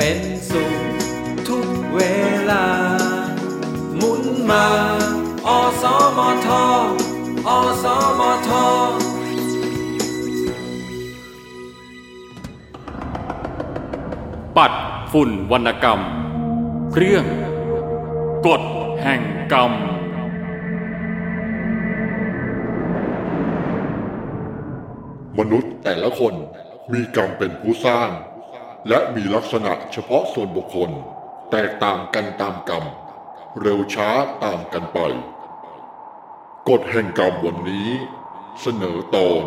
เป็นสุขทุกเวลา หมุนมา อสมท อสมทปัดฝุ่นวรรณกรรม เรื่อง กฎแห่งกรรม มนุษย์แต่ละคนมีกรรมเป็นผู้สร้าง และมีลักษณะเฉพาะส่วนบุคคล แตกต่างกันตามกรรม เร็วช้าต่างกันไปกฎแห่งกรรมวันนี้ เสนอตอน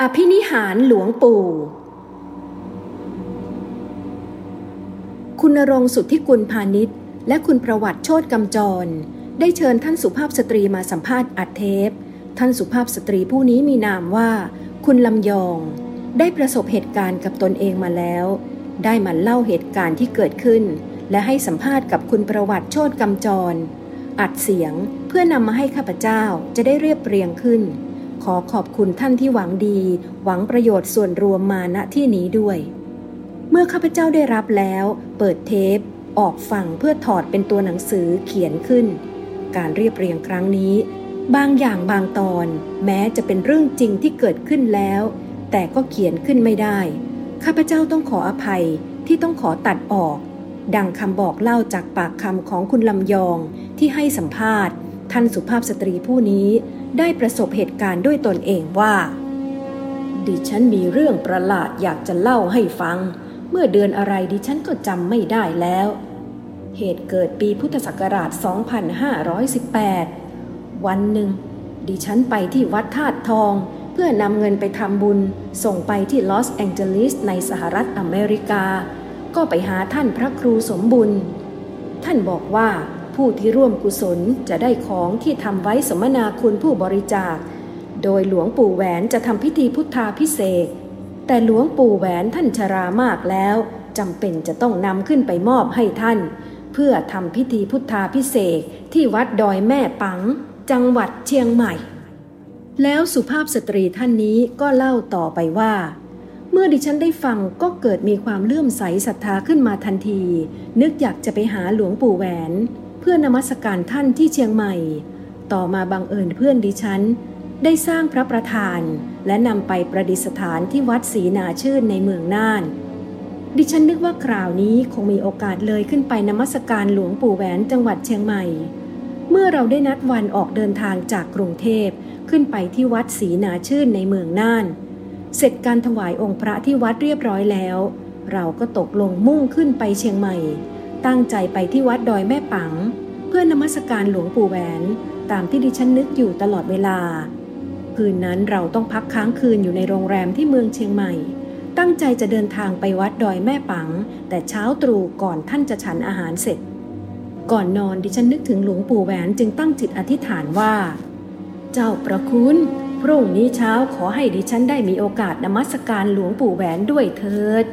อภินิหารหลวงปู่ คุณรงสุทธิกุลพาณิชย์ และคุณประวัติโชตกำจร ได้เชิญท่านสุภาพสตรีมาสัมภาษณ์อัดเทป ท่านสุภาพสตรีผู้นี้มีนามว่า คุณลำยอง ได้ประสบเหตุการณ์กับตนเองมาแล้ว ได้มาเล่าเหตุการณ์ที่เกิดขึ้น และให้สัมภาษณ์กับคุณประวัติโชตกำจร อัดเสียงเพื่อนำมาให้ข้าพเจ้าจะได้เรียบเรียงขึ้น ขอขอบคุณท่านที่หวังดี หวังประโยชน์ส่วนรวมมาณที่นี้ด้วย เมื่อข้าพเจ้าได้รับแล้ว เปิดเทป ออกฟังเพื่อถอดเป็นตัวหนังสือเขียนขึ้น การเรียบเรียงครั้งนี้ บางอย่างบางตอน แม้จะเป็นเรื่องจริงที่เกิดขึ้นแล้ว แต่ก็เขียนขึ้นไม่ได้ ข้าพเจ้าต้องขออภัยที่ต้องขอตัดออก ดังคำบอกเล่าจากปากคำของคุณลำยองที่ให้สัมภาษณ์ ท่านสุภาพสตรีผู้นี้ได้ประสบเหตุการณ์ด้วยตนเองว่า ดิฉันมีเรื่องประหลาดอยากจะเล่าให้ฟัง เมื่อเดือนอะไรดิฉันก็จำไม่ได้แล้ว เหตุเกิดปีพุทธศักราช 2518 วันหนึ่งดิฉันไปที่วัดธาตุทอง เพื่อนำเงินไปทำบุญ ส่งไปที่ลอสแองเจลิสในสหรัฐอเมริกา ก็ไปหาท่านพระครูสมบุญ ท่านบอกว่าผู้ที่ร่วมกุศลจะได้ของที่ทำไว้สมนาคุณผู้บริจาค โดยหลวงปู่แหวนจะทำพิธีพุทธาพิเศษ แต่หลวงปู่แหวนท่านชรามากแล้วจำเป็นจะต้องนำขึ้นไปมอบให้ท่าน เพื่อทำพิธีพุทธาพิเศษที่วัดดอยแม่ปัง จังหวัดเชียงใหม่ แล้วสุภาพสตรีท่านนี้ก็เล่าต่อไปว่า เมื่อดิฉันได้ฟังก็เกิดมีความเลื่อมใสศรัทธาขึ้นมาทันที นึกอยากจะไปหาหลวงปู่แหวน เพื่อนมัสการท่านที่เชียงใหม่ ต่อมาบังเอิญเพื่อนดิฉัน ได้สร้างพระประธาน และนำไปประดิษฐานที่วัดศรีนาชื่นในเมืองน่าน ดิฉันนึกว่าคราวนี้คงมีโอกาสเลยขึ้นไปนมัสการหลวงปู่แหวนจังหวัดเชียงใหม่ เมื่อเราได้นัดวันออกเดินทางจากกรุงเทพขึ้นไปที่วัดศรีนาชื่นในเมืองน่าน เสร็จการถวายองค์พระที่วัดเรียบร้อยแล้ว เราก็ตกลงมุ่งขึ้นไปเชียงใหม่ ตั้งใจไปที่วัดดอยแม่ปัง เพื่อนมัสการหลวงปู่แหวน ตามที่ดิฉันนึกอยู่ตลอดเวลา คืนนั้นเราต้องพักค้างคืนอยู่ในโรงแรมที่เมืองเชียงใหม่ ตั้งใจจะเดินทางไปวัดดอยแม่ปัง แต่เช้าตรู่ก่อนท่านจะฉันอาหารเสร็จ ก่อนนอนดิฉันนึกถึงหลวงปู่แหวนจึงตั้งจิตอธิษฐานว่า เจ้าประคุณพรุ่งนี้เช้าขอให้ดิฉันได้มีโอกาสนมัสการหลวงปู่แหวนด้วยเถิด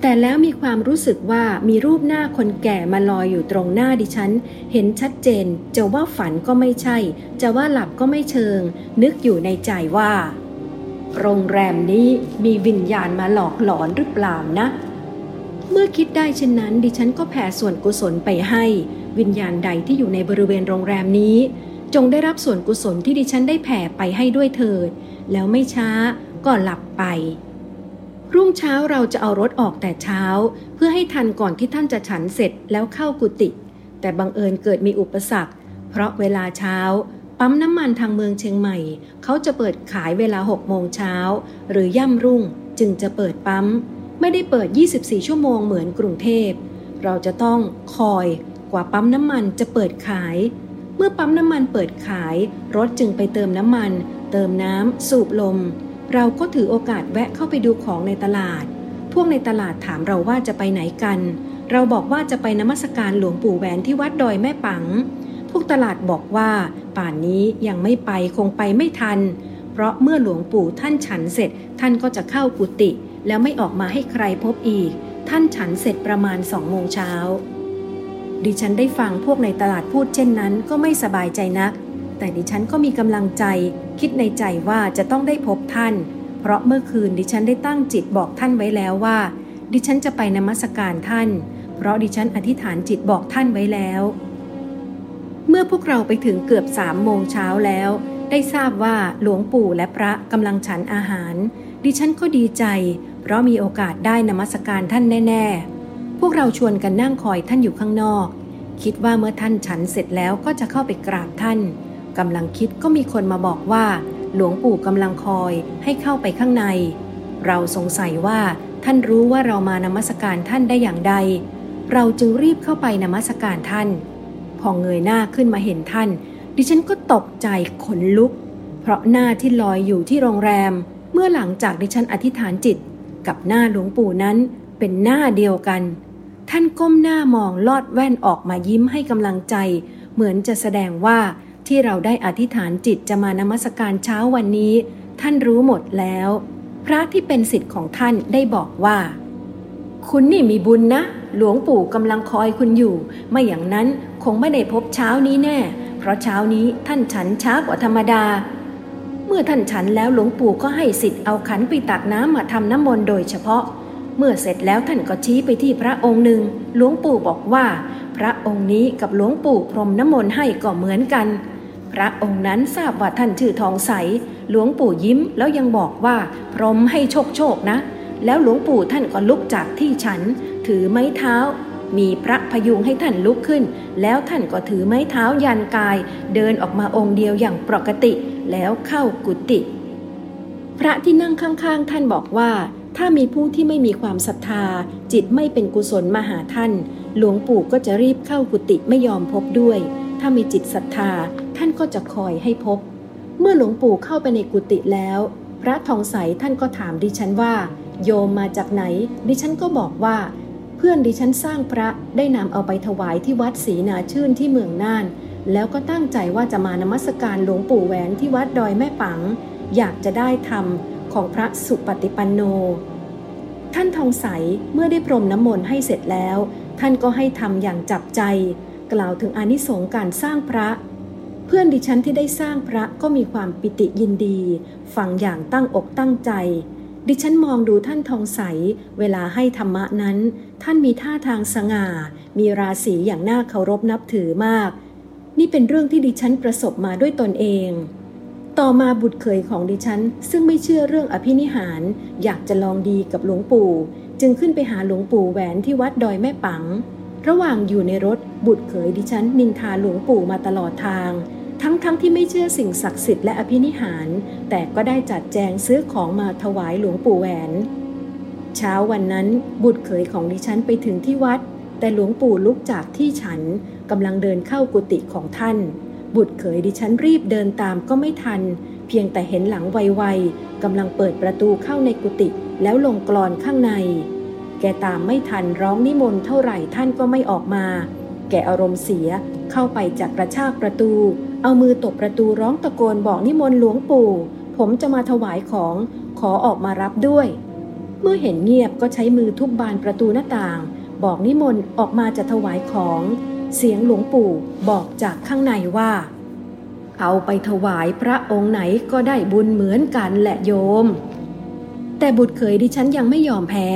แต่แล้วมีความรู้สึกว่ามีรูปหน้าคนแก่มาลอยอยู่ตรงหน้าดิฉัน เห็นชัดเจน จะว่าฝันก็ไม่ใช่ จะว่าหลับก็ไม่เชิง นึกอยู่ในใจว่า โรงแรมนี้มีวิญญาณมาหลอกหลอนหรือเปล่านะ เมื่อคิดได้เช่นนั้น ดิฉันก็แผ่ส่วนกุศลไปให้ วิญญาณใดที่อยู่ในบริเวณโรงแรมนี้ จงได้รับส่วนกุศลที่ดิฉันได้แผ่ไปให้ด้วยเถิด แล้วไม่ช้าก็หลับไป รุ่งเช้าเราจะเอารถออกแต่เช้า เพื่อให้ทันก่อนที่ท่านจะฉันเสร็จแล้วเข้ากุฏิแต่บังเอิญเกิดมีอุปสรรค เพราะเวลาเช้า ปั๊มน้ำมันทางเมืองเชียงใหม่ เขาจะเปิดขายเวลา6โมงเช้าหรือย่ำรุ่งจึงจะเปิดปั๊ม ไม่ได้เปิด 24 ชั่วโมงเหมือนกรุงเทพ เราจะต้องคอยกว่าปั๊มน้ำมันจะเปิดขาย เมื่อปั๊มน้ำมันเปิดขาย รถจึงไปเติมน้ำมัน เติมน้ำสูบลม เราก็ถือโอกาสแวะเข้าไปดูของในตลาด พวกในตลาดถามเราว่าจะไปไหนกัน เราบอกว่าจะไปนมัสการหลวงปู่แหวนที่วัดดอยแม่ปัง พวกตลาดบอกว่า ป่านนี้ยังไม่ไปคงไปไม่ทัน เพราะเมื่อหลวงปู่ท่านฉันเสร็จท่านก็จะเข้ากุฏิ แล้วไม่ออกมาให้ใครพบอีก ท่านฉันเสร็จประมาณสองโมงเช้า ดิฉันได้ฟังพวกในตลาดพูดเช่นนั้นก็ไม่สบายใจนัก แต่ดิฉันก็มีกำลังใจ คิดในใจว่าจะต้องได้พบท่าน เพราะเมื่อคืนดิฉันได้ตั้งจิตบอกท่านไว้แล้วว่า ดิฉันจะไปนมัสการท่าน เพราะดิฉันอธิษฐานจิตบอกท่านไว้แล้ว เมื่อพวกเราไปถึงเกือบสามโมงเช้าแล้วได้ทราบว่าหลวงปู่และพระกำลังฉันอาหาร ดิฉันก็ดีใจ เพราะมีโอกาสได้นมัสการท่านแน่ ๆ พวกเราชวนกันนั่งคอยท่านอยู่ข้างนอก คิดว่าเมื่อท่านฉันเสร็จแล้วก็จะเข้าไปกราบท่านกำลังคิดก็มีคนมาบอกว่า หลวงปู่กำลังคอยให้เข้าไปข้างใน เราสงสัยว่าท่านรู้ว่าเรามานมัสการท่านได้อย่างใด เราจึงรีบเข้าไปนมัสการท่าน พอเงยหน้าขึ้นมาเห็นท่าน ดิฉันก็ตกใจขนลุก เพราะหน้าที่ลอยอยู่ที่โรงแรม เมื่อหลังจากดิฉันอธิษฐานจิตกับหน้าหลวงปู่นั้นเป็นหน้าเดียวกัน ท่านก้มหน้ามองลอดแว่นออกมายิ้มให้กำลังใจ เหมือนจะแสดงว่าที่เราได้อธิษฐานจิตจะมานมัสการเช้าวันนี้ ท่านรู้หมดแล้ว พระที่เป็นสิทธิ์ของท่านได้บอกว่า คุณนี่มีบุญนะ หลวงปู่กำลังคอยคุณอยู่ ไม่อย่างนั้นคงไม่ได้พบเช้านี้แน่ เพราะเช้านี้ท่านฉันช้ากว่าธรรมดา เมื่อท่านฉันแล้วหลวงปู่ก็ให้สิทธิ์เอาขันไปตักน้ำมาทำน้ำมนต์โดยเฉพาะ เมื่อเสร็จแล้วท่านก็ชี้ไปที่พระองค์หนึ่งหลวงปู่บอกว่า พระองค์นี้กับหลวงปู่พรมน้ำมนต์ให้ก็เหมือนกัน พระองค์นั้นทราบว่าท่านชื่อทองใส หลวงปู่ยิ้มแล้วยังบอกว่าพรมให้โชคโชคนะ แล้วหลวงปู่ท่านก็ลุกจากที่ฉัน ถือไม้เท้ามีพระพยุงให้ท่านลุกขึ้น แล้วท่านก็ถือไม้เท้ายันกาย เดินออกมาองค์เดียวอย่างปกติ แล้วเข้ากุฏิพระที่นั่งข้างๆ ท่านบอกว่า ถ้ามีผู้ที่ไม่มีความศรัทธา จิตไม่เป็นกุศลมาหาท่าน หลวงปู่ก็จะรีบเข้ากุฏิไม่ยอมพบด้วย ถ้ามีจิตศรัทธา ท่านก็จะคอยให้พบ เมื่อหลวงปู่เข้าไปในกุฏิแล้ว พระทองใสท่านก็ถามดิฉันว่า โยมมาจากไหน ดิฉันก็บอกว่า เพื่อนดิฉันสร้างพระได้นำเอาไปถวายที่วัดศรีนาชื่นที่เมืองน่าน แล้วก็ตั้งใจว่าจะมานมัสการหลวงปู่แหวนที่วัดดอยแม่ปัง อยากจะได้ธรรมของพระสุปฏิปันโน ท่านทองใสเมื่อได้พรมน้ำมนต์ให้เสร็จแล้ว ท่านก็ให้ทำอย่างจับใจ กล่าวถึงอนิสงส์การสร้างพระ เพื่อนดิฉันที่ได้สร้างพระก็มีความปิติยินดี ฟังอย่างตั้งอกตั้งใจ ดิฉันมองดูท่านทองใส เวลาให้ธรรมะนั้น ท่านมีท่าทางสง่า มีราศีอย่างน่าเคารพนับถือมาก นี่เป็นเรื่องที่ดิฉันประสบมาด้วยตนเอง ต่อมาบุตรเขยของดิฉัน ซึ่งไม่เชื่อเรื่องอภินิหาร อยากจะลองดีกับหลวงปู่ จึงขึ้นไปหาหลวงปู่แหวนที่วัดดอยแม่ปัง ระหว่างอยู่ในรถบุตรเขยดิฉันนินทาหลวงปู่มาตลอดทาง ทั้งๆทที่ไม่เชื่อสิ่งศักดิ์สิทธิ์และอภินิหาร แต่ก็ได้จัดแจงซื้อของมาถวายหลวงปู่แหวน เช้าวันนั้นบุตรเขยของดิฉันไปถึงที่วัด แต่หลวงปู่ลุกจากที่ฉัน กำลังเดินเข้ากุฏิของท่าน บุตรเขยดิฉันรีบเดินตามก็ไม่ทัน เพียงแต่เห็นหลังไวๆกำลังเปิดประตูเข้าในกุฏิแล้วลงกรอนข้างใน แกตามไม่ทันร้องนิมนต์เท่าไหร่ท่านก็ไม่ออกมา แกอารมณ์เสียเข้าไปจากกระชากประตู เอามือตบประตูร้องตะโกนบอกนิมนต์หลวงปู่ ผมจะมาถวายของขอออกมารับด้วย เมื่อเห็นเงียบก็ใช้มือทุบบานประตูหน้าต่าง บอกนิมนต์ออกมาจะถวายของ เสียงหลวงปู่บอกจากข้างในว่า เอาไปถวายพระองค์ไหนก็ได้บุญเหมือนกันแหละโยม แต่บุตรเขยดิฉันยังไม่ยอมแพ้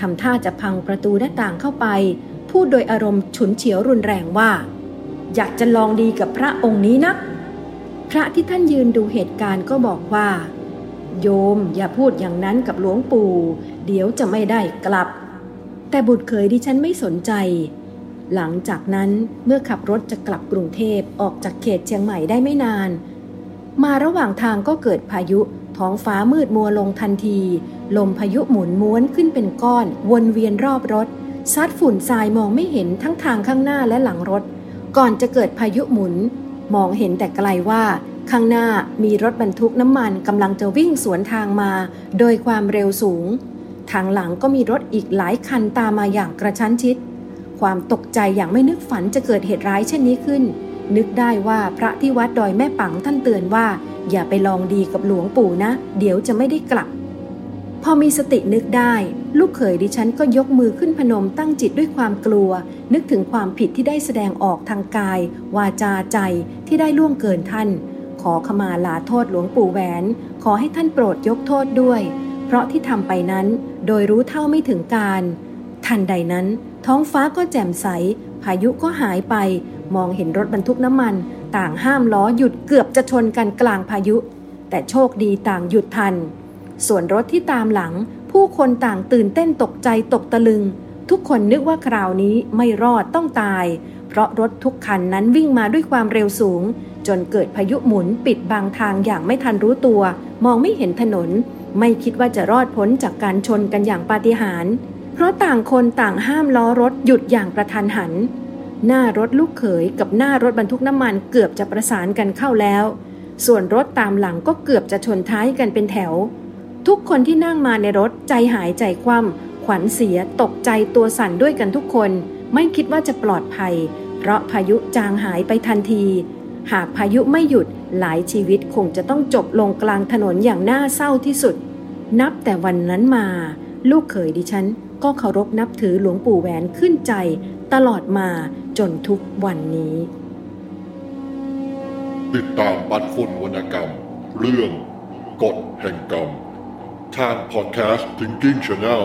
ทำท่าจะพังประตูหน้าต่างเข้าไป พูดโดยอารมณ์ฉุนเฉียวรุนแรงว่า อยากจะลองดีกับพระองค์นี้นะ พระที่ท่านยืนดูเหตุการณ์ก็บอกว่า โยมอย่าพูดอย่างนั้นกับหลวงปู่ เดี๋ยวจะไม่ได้กลับ แต่บุตรเขยดิฉันไม่สนใจ หลังจากนั้นเมื่อขับรถจะกลับกรุงเทพออกจากเขตเชียงใหม่ได้ไม่นาน มาระหว่างทางก็เกิดพายุท้องฟ้ามืดมัวลงทันที ลมพายุหมุนม้วนขึ้นเป็นก้อน วนเวียนรอบรถซัดฝุ่นทรายมองไม่เห็นทั้งทางข้างหน้าและหลังรถ ก่อนจะเกิดพายุหมุน มองเห็นแต่ไกลว่า ข้างหน้ามีรถบรรทุกน้ำมันกำลังจะวิ่งสวนทางมา โดยความเร็วสูง ทางหลังก็มีรถอีกหลายคันตามมาอย่างกระชั้นชิด ความตกใจอย่างไม่นึกฝันจะเกิดเหตุร้ายเช่นนี้ขึ้น นึกได้ว่าพระที่วัดดอยแม่ปังท่านเตือนว่า อย่าไปลองดีกับหลวงปู่นะ เดี๋ยวจะไม่ได้กลับ พอมีสตินึกได้ ลูกเขยดิฉันก็ยกมือขึ้นพนมตั้งจิตด้วยความกลัว นึกถึงความผิดที่ได้แสดงออกทางกาย วาจาใจที่ได้ล่วงเกินท่าน ขอขมาลาโทษหลวงปู่แหวน ขอให้ท่านโปรดยกโทษด้วย เพราะที่ทำไปนั้น โดยรู้เท่าไม่ถึงการ ทันใดนั้น ท้องฟ้าก็แจ่มใส พายุก็หายไป มองเห็นรถบรรทุกน้ำมัน ต่างห้ามล้อหยุดเกือบจะชนกันกลางพายุ แต่โชคดีต่างหยุดทัน ส่วนรถที่ตามหลัง ผู้คนต่างตื่นเต้นตกใจตกตะลึง ทุกคนนึกว่าคราวนี้ไม่รอดต้องตาย เพราะรถทุกคันนั้นวิ่งมาด้วยความเร็วสูง จนเกิดพายุหมุนปิดบางทางอย่างไม่ทันรู้ตัว มองไม่เห็นถนน ไม่คิดว่าจะรอดพ้นจากการชนกันอย่างปาฏิหาริย์ เพราะต่างคนต่างห้ามล้อรถหยุดอย่างกระทันหัน หน้ารถลูกเขยกับหน้ารถบรรทุกน้ำมันเกือบจะประสานกันเข้าแล้ว ส่วนรถตามหลังก็เกือบจะชนท้ายกันเป็นแถว ทุกคนที่นั่งมาในรถใจหายใจคว่ำขวัญเสียตกใจตัวสั่นด้วยกันทุกคน ไม่คิดว่าจะปลอดภัย เพราะพายุจางหายไปทันที หากพายุไม่หยุดหลายชีวิตคงจะต้องจบลงกลางถนนอย่างน่าเศร้าที่สุด นับแต่วันนั้นมา ลูกเขยดิฉัน ก็เคารพนับถือหลวงปู่แหวนขึ้นใจตลอดมาจนทุกวันนี้ ติดตามปัดฝุ่นวรรณกรรม เรื่องกฎแห่งกรรม ทางพอดแคสต์ Thinking Channel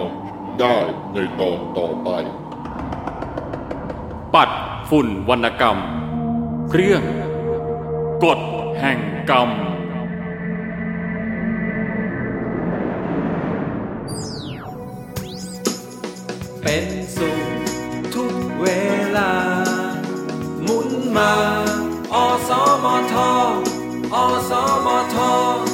ได้ในตอนต่อไป ปัดฝุ่นวรรณกรรม เรื่องกฎแห่งกรรม มุนมาอสมทอสมท